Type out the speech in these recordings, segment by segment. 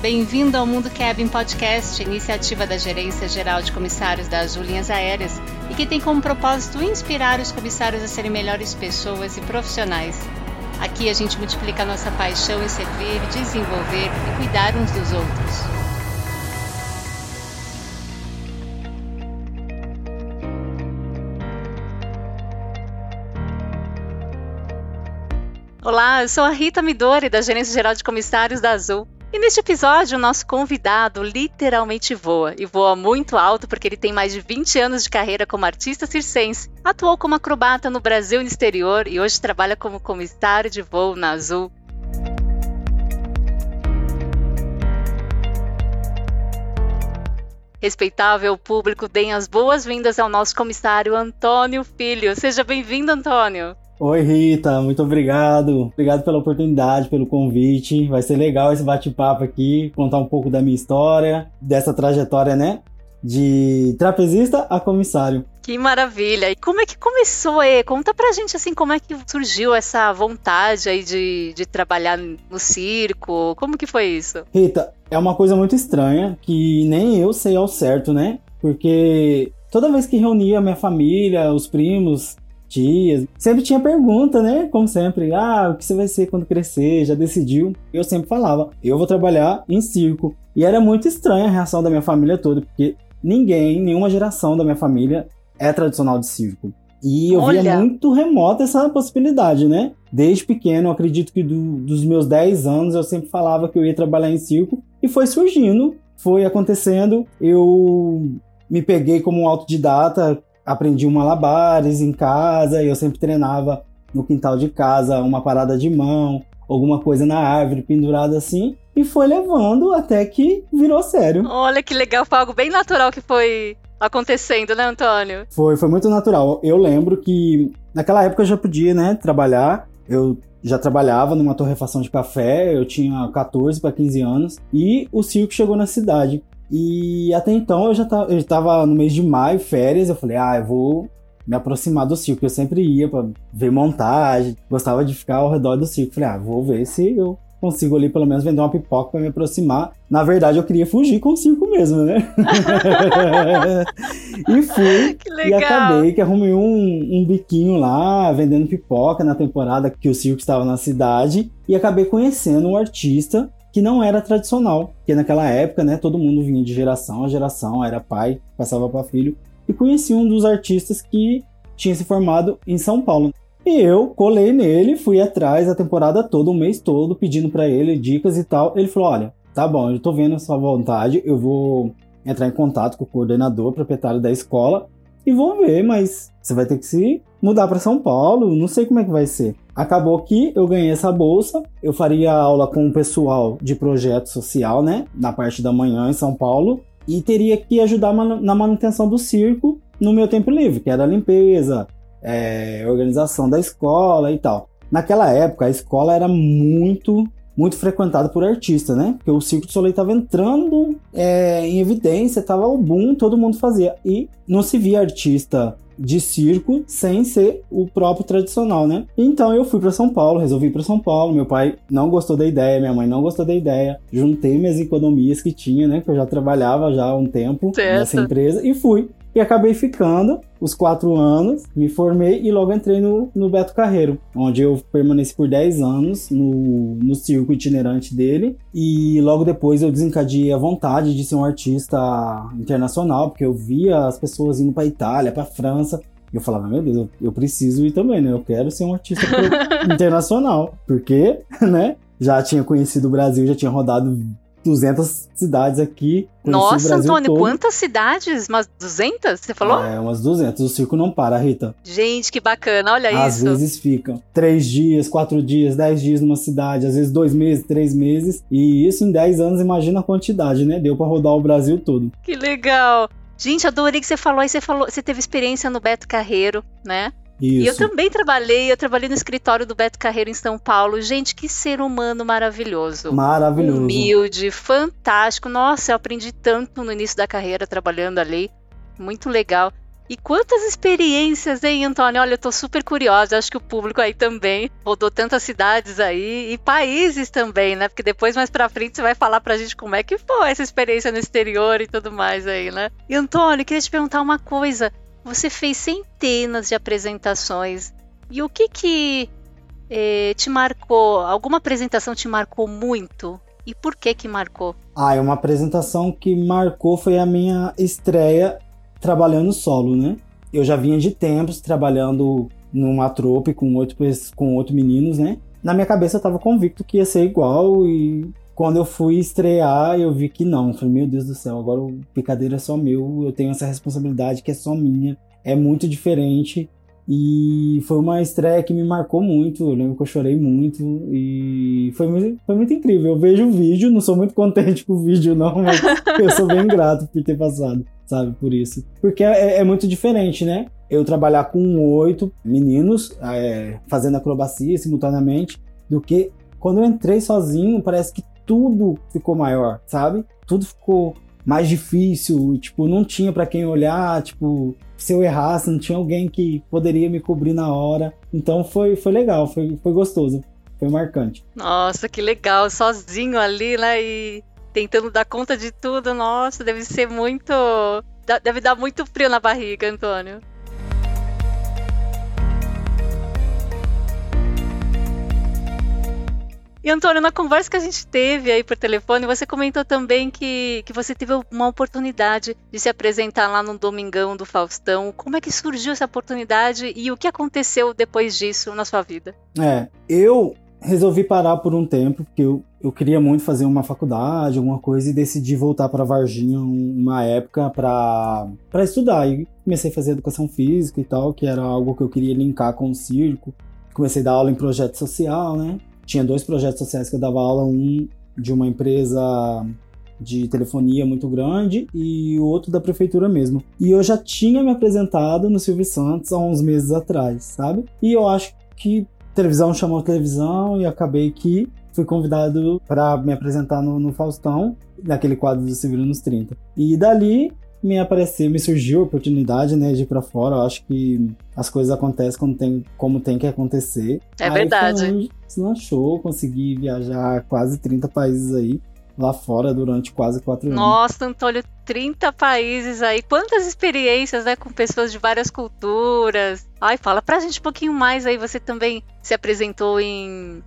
bem-vindo ao Mundo Cabin Podcast, iniciativa da Gerência Geral de Comissários das Linhas Aéreas e que tem como propósito inspirar os comissários a serem melhores pessoas e profissionais. Aqui a gente multiplica a nossa paixão em servir, desenvolver e cuidar uns dos outros. Olá, eu sou a Rita Midori, da Gerência Geral de Comissários da Azul. E neste episódio, o nosso convidado literalmente voa, e voa muito alto porque ele tem mais de 20 anos de carreira como artista circense, atuou como acrobata no Brasil e no exterior e hoje trabalha como comissário de voo na Azul. Respeitável público, deem as boas-vindas ao nosso comissário Antônio Filho. Seja bem-vindo, Antônio. Oi, Rita, muito obrigado. Obrigado pela oportunidade, pelo convite. Vai ser legal esse bate-papo aqui, contar um pouco da minha história, dessa trajetória, né? De trapezista a comissário. Que maravilha! E como é que começou, E? Conta pra gente assim como é que surgiu essa vontade aí de, de trabalhar no circo. Como que foi isso? Rita, é uma coisa muito estranha que nem eu sei ao certo, né? Porque toda vez que reunia minha família, os primos, tias. Sempre tinha pergunta, né? Como sempre. Ah, o que você vai ser quando crescer? Já decidiu? Eu sempre falava, eu vou trabalhar em circo. E era muito estranha a reação da minha família toda, porque ninguém, nenhuma geração da minha família é tradicional de circo. E eu Olha. via muito remota essa possibilidade, né? Desde pequeno, acredito que do, dos meus 10 anos eu sempre falava que eu ia trabalhar em circo e foi surgindo, foi acontecendo. Eu me peguei como um autodidata, aprendi um malabares em casa e eu sempre treinava no quintal de casa uma parada de mão, alguma coisa na árvore pendurada assim. E foi levando até que virou sério. Olha que legal, foi algo bem natural que foi acontecendo, né, Antônio? Foi, foi muito natural. Eu lembro que naquela época eu já podia, né, trabalhar. Eu já trabalhava numa torrefação de café, eu tinha 14 para 15 anos e o circo chegou na cidade. E até então eu já tava, eu tava no mês de maio, férias, eu falei, ah, eu vou me aproximar do circo. Eu sempre ia para ver montagem, gostava de ficar ao redor do circo. Falei, ah, vou ver se eu consigo ali pelo menos vender uma pipoca para me aproximar. Na verdade, eu queria fugir com o circo mesmo, né? e fui. E acabei que arrumei um, um biquinho lá, vendendo pipoca na temporada que o circo estava na cidade. E acabei conhecendo um artista que não era tradicional, porque naquela época, né, todo mundo vinha de geração a geração, era pai, passava para filho, e conheci um dos artistas que tinha se formado em São Paulo. E eu colei nele, fui atrás a temporada toda, o mês todo, pedindo para ele dicas e tal. Ele falou: "Olha, tá bom, eu tô vendo a sua vontade, eu vou entrar em contato com o coordenador, proprietário da escola e vou ver, mas você vai ter que se mudar para São Paulo, não sei como é que vai ser. Acabou que eu ganhei essa bolsa, eu faria aula com o pessoal de projeto social, né, na parte da manhã em São Paulo, e teria que ajudar na manutenção do circo no meu tempo livre, que era limpeza, é, organização da escola e tal. Naquela época, a escola era muito muito frequentado por artistas, né? Porque o Circo de Soleil estava entrando é, em evidência, estava o boom, todo mundo fazia. E não se via artista de circo sem ser o próprio tradicional, né? Então eu fui para São Paulo, resolvi ir para São Paulo. Meu pai não gostou da ideia, minha mãe não gostou da ideia. Juntei minhas economias que tinha, né? Que eu já trabalhava já há um tempo certo. nessa empresa e fui. E acabei ficando os quatro anos, me formei e logo entrei no, no Beto Carreiro, onde eu permaneci por 10 anos no, no circo itinerante dele. E logo depois eu desencadeei a vontade de ser um artista internacional, porque eu via as pessoas indo para Itália, para França, e eu falava, meu Deus, eu, eu, preciso ir também, né? Eu quero ser um artista internacional. Porque, né? Já tinha conhecido o Brasil, já tinha rodado 200 cidades aqui. Nossa, Antônio, todo. quantas cidades? Umas 200, você falou? É, umas 200. O circo não para, Rita. Gente, que bacana, olha às isso. Às vezes ficam três dias, quatro dias, dez dias numa cidade, às vezes dois meses, três meses. E isso em dez anos, imagina a quantidade, né? Deu para rodar o Brasil todo. Que legal. Gente, adorei que você falou aí, você falou, você teve experiência no Beto Carreiro, né? Isso. E eu também trabalhei, eu trabalhei no escritório do Beto Carreiro em São Paulo. Gente, que ser humano maravilhoso. Maravilhoso. Humilde, fantástico. Nossa, eu aprendi tanto no início da carreira trabalhando ali. Muito legal. E quantas experiências, hein, Antônio? Olha, eu tô super curiosa, acho que o público aí também rodou tantas cidades aí e países também, né? Porque depois, mais pra frente, você vai falar pra gente como é que foi essa experiência no exterior e tudo mais aí, né? E, Antônio, queria te perguntar uma coisa. Você fez centenas de apresentações. E o que que eh, te marcou? Alguma apresentação te marcou muito? E por que que marcou? Ah, é uma apresentação que marcou foi a minha estreia trabalhando solo, né? Eu já vinha de tempos trabalhando numa trope com oito, com oito meninos, né? Na minha cabeça eu tava convicto que ia ser igual e quando eu fui estrear eu vi que não. Falei, meu Deus do céu, agora o picadeiro é só meu, eu tenho essa responsabilidade que é só minha. É muito diferente e foi uma estreia que me marcou muito. Eu lembro que eu chorei muito. E foi, muito, foi muito incrível. Eu vejo o vídeo, não sou muito contente com o vídeo, não, mas eu sou bem grato por ter passado, sabe? Por isso. Porque é, é muito diferente, né? Eu trabalhar com oito meninos, é, fazendo acrobacia simultaneamente, do que quando eu entrei sozinho, parece que tudo ficou maior, sabe? Tudo ficou mais difícil, tipo, não tinha para quem olhar, tipo, se eu errasse, não tinha alguém que poderia me cobrir na hora. Então foi, foi legal, foi, foi gostoso, foi marcante. Nossa, que legal, sozinho ali, né? E tentando dar conta de tudo, nossa, deve ser muito. Deve dar muito frio na barriga, Antônio. E Antônio, na conversa que a gente teve aí por telefone, você comentou também que, que você teve uma oportunidade de se apresentar lá no Domingão do Faustão. Como é que surgiu essa oportunidade e o que aconteceu depois disso na sua vida? É, eu resolvi parar por um tempo, porque eu, eu queria muito fazer uma faculdade, alguma coisa, e decidi voltar para Varginha uma época para estudar. E comecei a fazer educação física e tal, que era algo que eu queria linkar com o circo. Comecei a dar aula em projeto social, né? Tinha dois projetos sociais que eu dava aula, um de uma empresa de telefonia muito grande e o outro da prefeitura mesmo. E eu já tinha me apresentado no Silvio Santos há uns meses atrás, sabe? E eu acho que televisão chamou televisão e acabei que fui convidado para me apresentar no, no Faustão, naquele quadro do Silvio nos 30. E dali me apareceu, me surgiu a oportunidade, né, de ir pra fora. Eu acho que as coisas acontecem quando tem, como tem que acontecer. É aí verdade. Se lançou, consegui viajar quase 30 países aí, lá fora, durante quase quatro anos. Nossa, Antônio, 30 países aí. Quantas experiências, né, com pessoas de várias culturas. Ai, fala pra gente um pouquinho mais aí. Você também se apresentou em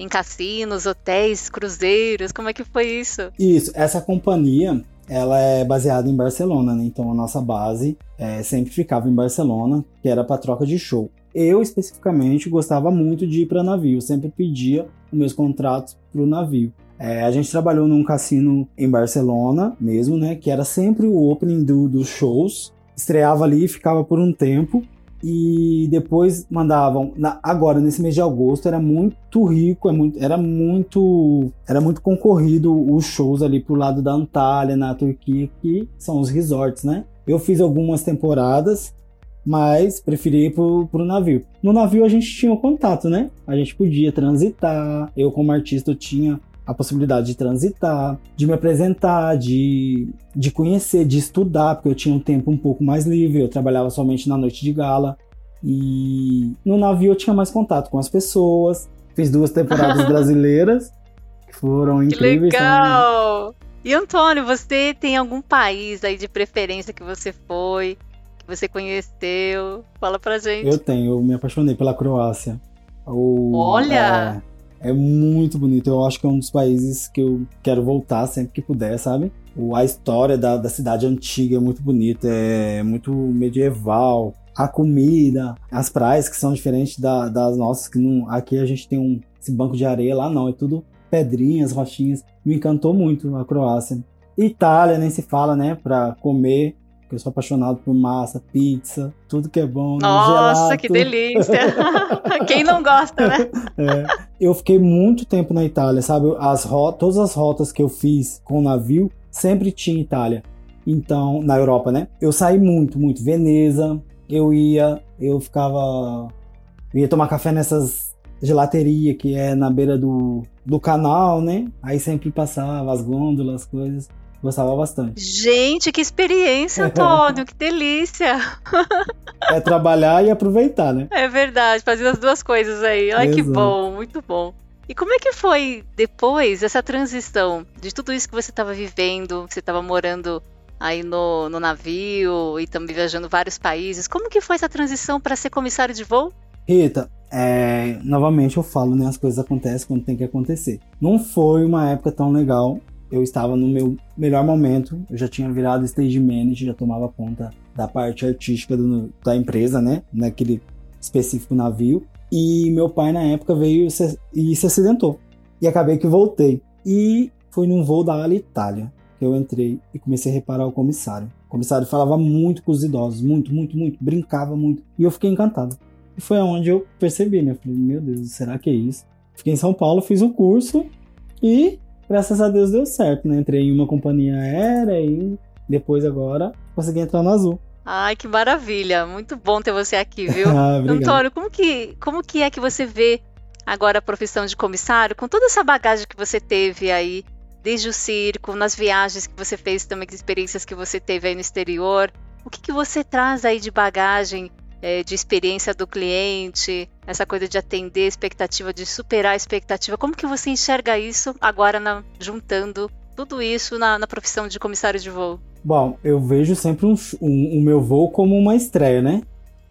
em cassinos, hotéis, cruzeiros, como é que foi isso? Isso, essa companhia, ela é baseada em Barcelona, né? Então a nossa base é, sempre ficava em Barcelona, que era para troca de show. Eu especificamente gostava muito de ir para navio, sempre pedia os meus contratos para o navio. É, a gente trabalhou num cassino em Barcelona mesmo, né? Que era sempre o opening do, dos shows. Estreava ali, ficava por um tempo e depois mandavam. Na, agora, nesse mês de agosto, era muito rico, é muito, era muito era muito concorrido os shows ali pro lado da Antália, na Turquia, que são os resorts, né? Eu fiz algumas temporadas, mas preferi ir pro, pro navio. No navio a gente tinha o contato, né? A gente podia transitar, eu como artista tinha a possibilidade de transitar, de me apresentar, de, de conhecer, de estudar, porque eu tinha um tempo um pouco mais livre, eu trabalhava somente na noite de gala. E no navio eu tinha mais contato com as pessoas. Fiz duas temporadas brasileiras, que foram incríveis. Que legal! E Antônio, você tem algum país aí de preferência que você foi, que você conheceu? Fala pra gente. Eu tenho, eu me apaixonei pela Croácia. O, Olha! É, é muito bonito. Eu acho que é um dos países que eu quero voltar sempre que puder, sabe? A história da, da cidade antiga é muito bonita, é muito medieval. A comida, as praias que são diferentes da, das nossas, que não, aqui a gente tem um, esse banco de areia, lá não, é tudo pedrinhas, rochinhas. Me encantou muito a Croácia. Itália nem se fala, né? Pra comer porque eu sou apaixonado por massa, pizza, tudo que é bom. Nossa, gelato. que delícia! Quem não gosta, né? É. Eu fiquei muito tempo na Itália, sabe? As todas as rotas que eu fiz com o navio sempre tinha Itália. Então, na Europa, né? Eu saí muito, muito. Veneza, eu ia, eu ficava. Eu ia tomar café nessas gelateria que é na beira do, do canal, né? Aí sempre passava as gôndolas, as coisas. Gostava bastante. Gente, que experiência, Antônio, que delícia! É trabalhar e aproveitar, né? É verdade, fazer as duas coisas aí. Ai, Exato. que bom, muito bom. E como é que foi depois essa transição de tudo isso que você estava vivendo, você estava morando aí no, no navio e também viajando vários países. Como que foi essa transição para ser comissário de voo? Rita, é, novamente eu falo, né? As coisas acontecem quando tem que acontecer. Não foi uma época tão legal. Eu estava no meu melhor momento. Eu já tinha virado stage manager, já tomava conta da parte artística do, da empresa, né? Naquele específico navio. E meu pai na época veio se, e se acidentou. E acabei que voltei. E fui num voo da Alitalia que eu entrei e comecei a reparar o comissário. O comissário falava muito com os idosos, muito, muito, muito, brincava muito. E eu fiquei encantado. E foi onde eu percebi, né? Eu falei, meu Deus, será que é isso? Fiquei em São Paulo, fiz o curso e graças a Deus deu certo, né? Entrei em uma companhia aérea e depois agora consegui entrar no Azul. Ai, que maravilha! Muito bom ter você aqui, viu? ah, Antônio, como que, como que é que você vê agora a profissão de comissário, com toda essa bagagem que você teve aí desde o circo, nas viagens que você fez também, as experiências que você teve aí no exterior. O que, que você traz aí de bagagem, é, de experiência do cliente, essa coisa de atender a expectativa, de superar a expectativa? Como que você enxerga isso agora na, juntando tudo isso na, na, profissão de comissário de voo? Bom, eu vejo sempre um, um, o meu voo como uma estreia, né?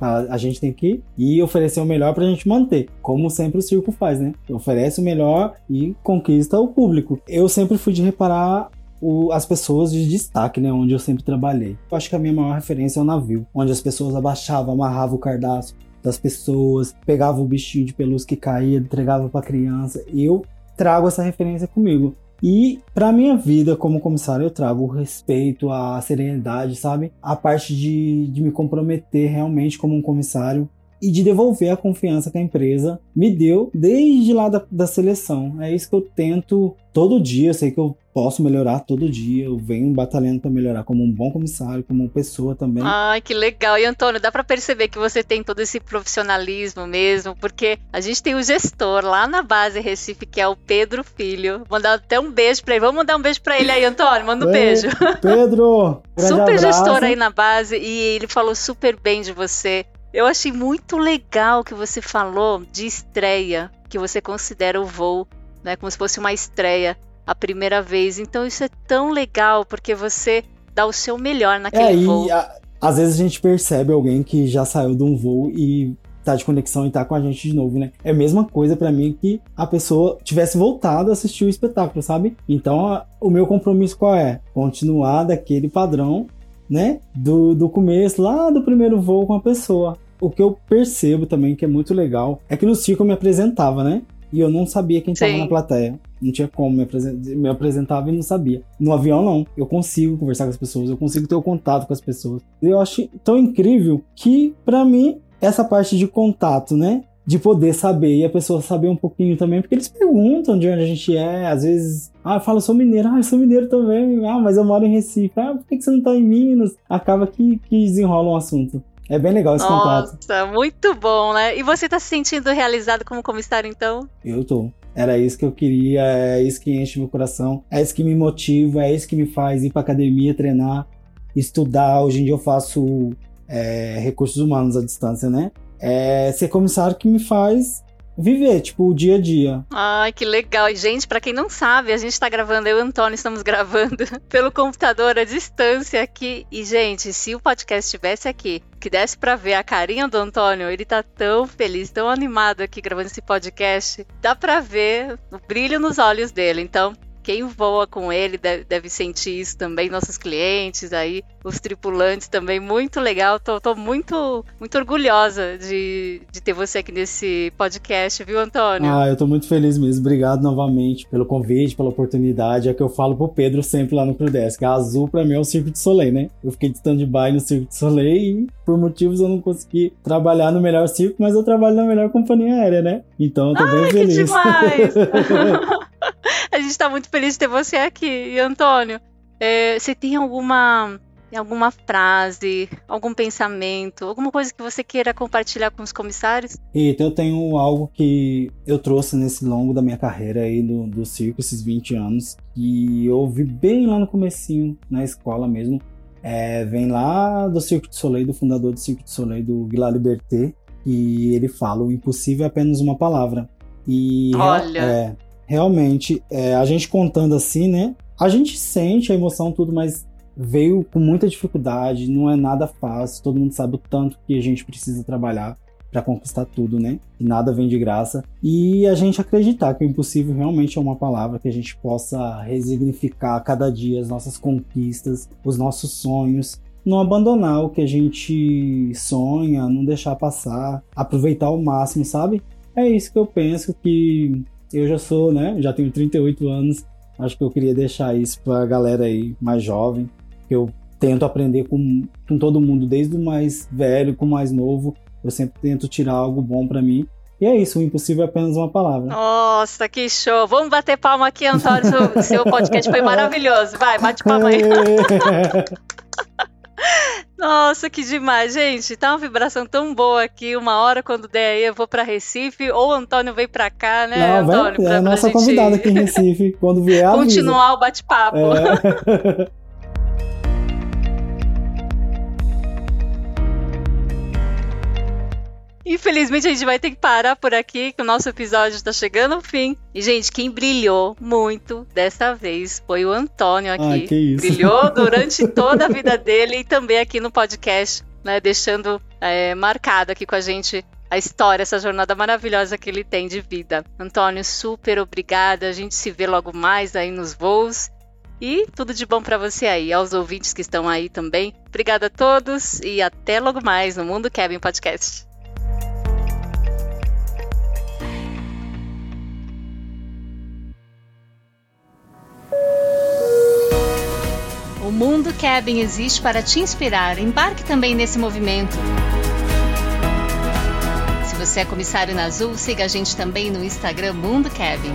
A, a, gente tem que ir oferecer o melhor para a gente manter, como sempre o circo faz, né? Oferece o melhor e conquista o público. Eu sempre fui de reparar o, as pessoas de destaque, né? Onde eu sempre trabalhei. Eu acho que a minha maior referência é o navio, onde as pessoas abaixavam, amarravam o cardápio das pessoas, pegavam o bichinho de pelúcia que caía, entregava para criança. Eu trago essa referência comigo. E para minha vida como comissário eu trago o respeito, a serenidade, sabe? A parte de, de me comprometer realmente como um comissário e de devolver a confiança que a empresa me deu desde lá da, da seleção. É isso que eu tento todo dia. Eu sei que eu posso melhorar todo dia. Eu venho batalhando para melhorar como um bom comissário, como uma pessoa também. Ai, que legal. E Antônio, dá para perceber que você tem todo esse profissionalismo mesmo, porque a gente tem o gestor lá na base Recife, que é o Pedro Filho. Mandar até um beijo para ele. Vamos mandar um beijo para ele aí, Antônio. Manda um beijo. Pedro! super abraço. gestor aí na base e ele falou super bem de você. Eu achei muito legal que você falou de estreia, que você considera o voo, né, como se fosse uma estreia a primeira vez. Então isso é tão legal porque você dá o seu melhor naquele é, voo. E a, às vezes a gente percebe alguém que já saiu de um voo e tá de conexão e tá com a gente de novo, né? É a mesma coisa para mim que a pessoa tivesse voltado a assistir o espetáculo, sabe? Então, a, o meu compromisso qual é? Continuar daquele padrão, né? Do, do começo, lá do primeiro voo com a pessoa o que eu percebo também que é muito legal é que no circo eu me apresentava, né? E eu não sabia quem estava na plateia. Não tinha como me, apresen me apresentava e não sabia. No avião, não. Eu consigo conversar com as pessoas, eu consigo ter o contato com as pessoas. Eu acho tão incrível que, para mim, essa parte de contato, né? de poder saber e a pessoa saber um pouquinho também, porque eles perguntam de onde a gente é, às vezes, ah, eu falo, sou mineiro, ah, eu sou mineiro também, ah, mas eu moro em Recife, ah, por que você não tá em Minas? Acaba que, que desenrola um assunto. É bem legal esse Nossa, contato. Nossa, muito bom, né? E você tá se sentindo realizado como comissário, então? Eu tô. Era isso que eu queria, é isso que enche meu coração, é isso que me motiva, é isso que me faz ir pra academia, treinar, estudar. Hoje em dia eu faço é, recursos humanos à distância, né? É ser comissário que me faz viver, tipo, o dia a dia. Ai, que legal. E, gente, para quem não sabe, a gente tá gravando, eu e o Antônio estamos gravando pelo computador à distância aqui. E, gente, se o podcast estivesse aqui, que desse para ver a carinha do Antônio, ele tá tão feliz, tão animado aqui gravando esse podcast. Dá para ver o brilho nos olhos dele. Então, quem voa com ele deve, deve, sentir isso também, nossos clientes aí, os tripulantes também, muito legal. Tô, tô muito, muito orgulhosa de, de ter você aqui nesse podcast, viu, Antônio? Ah, eu tô muito feliz mesmo. Obrigado novamente pelo convite, pela oportunidade. É que eu falo pro Pedro sempre lá no Crudesc. A Azul pra mim é o Circo de Soleil, né? Eu fiquei de stand-by no Circo de Soleil e por motivos eu não consegui trabalhar no melhor circo, mas eu trabalho na melhor companhia aérea, né? Então eu tô Ai, bem feliz. Que demais! a gente está muito feliz de ter você aqui. E Antônio, é, você tem alguma alguma frase, algum pensamento, alguma coisa que você queira compartilhar com os comissários? Eita, eu tenho algo que eu trouxe nesse longo da minha carreira aí do, do circo, esses 20 anos, que eu ouvi bem lá no comecinho, na escola mesmo. É, vem lá do Circo de Soleil, do fundador do Circo de Soleil, do Guilherme Liberté, e ele fala: o impossível é apenas uma palavra. E Olha. É, realmente, é, a gente contando assim, né? A gente sente a emoção, tudo, mas veio com muita dificuldade, não é nada fácil, todo mundo sabe o tanto que a gente precisa trabalhar para conquistar tudo, né? E nada vem de graça. E a gente acreditar que o impossível realmente é uma palavra que a gente possa resignificar cada dia as nossas conquistas, os nossos sonhos, não abandonar o que a gente sonha, não deixar passar, aproveitar ao máximo, sabe? É isso que eu penso que eu já sou, né? Já tenho 38 anos. Acho que eu queria deixar isso pra galera aí mais jovem, eu tento aprender com, com todo mundo, desde o mais velho, com o mais novo. Eu sempre tento tirar algo bom para mim. E é isso, o impossível é apenas uma palavra. Nossa, que show! Vamos bater palma aqui, Antônio. Seu, seu podcast foi maravilhoso. Vai, bate palma aí. Nossa, que demais, gente. Tá uma vibração tão boa aqui. Uma hora, quando der aí, eu vou pra Recife, ou o Antônio vem pra cá, né, Não, Antônio? Vem, é a nossa gente... convidada aqui em Recife. Quando vier, Continuar avisa. o bate-papo. É. Infelizmente a gente vai ter que parar por aqui, que o nosso episódio está chegando ao fim. E, gente, quem brilhou muito dessa vez foi o Antônio aqui. Ah, que isso. Brilhou durante toda a vida dele e também aqui no podcast, né? Deixando é, marcado aqui com a gente a história, essa jornada maravilhosa que ele tem de vida. Antônio, super obrigada. A gente se vê logo mais aí nos voos. E tudo de bom para você aí, aos ouvintes que estão aí também. Obrigada a todos e até logo mais no Mundo Kevin Podcast. O Mundo Cabin existe para te inspirar. Embarque também nesse movimento. Se você é comissário na Azul, siga a gente também no Instagram Mundo Cabin.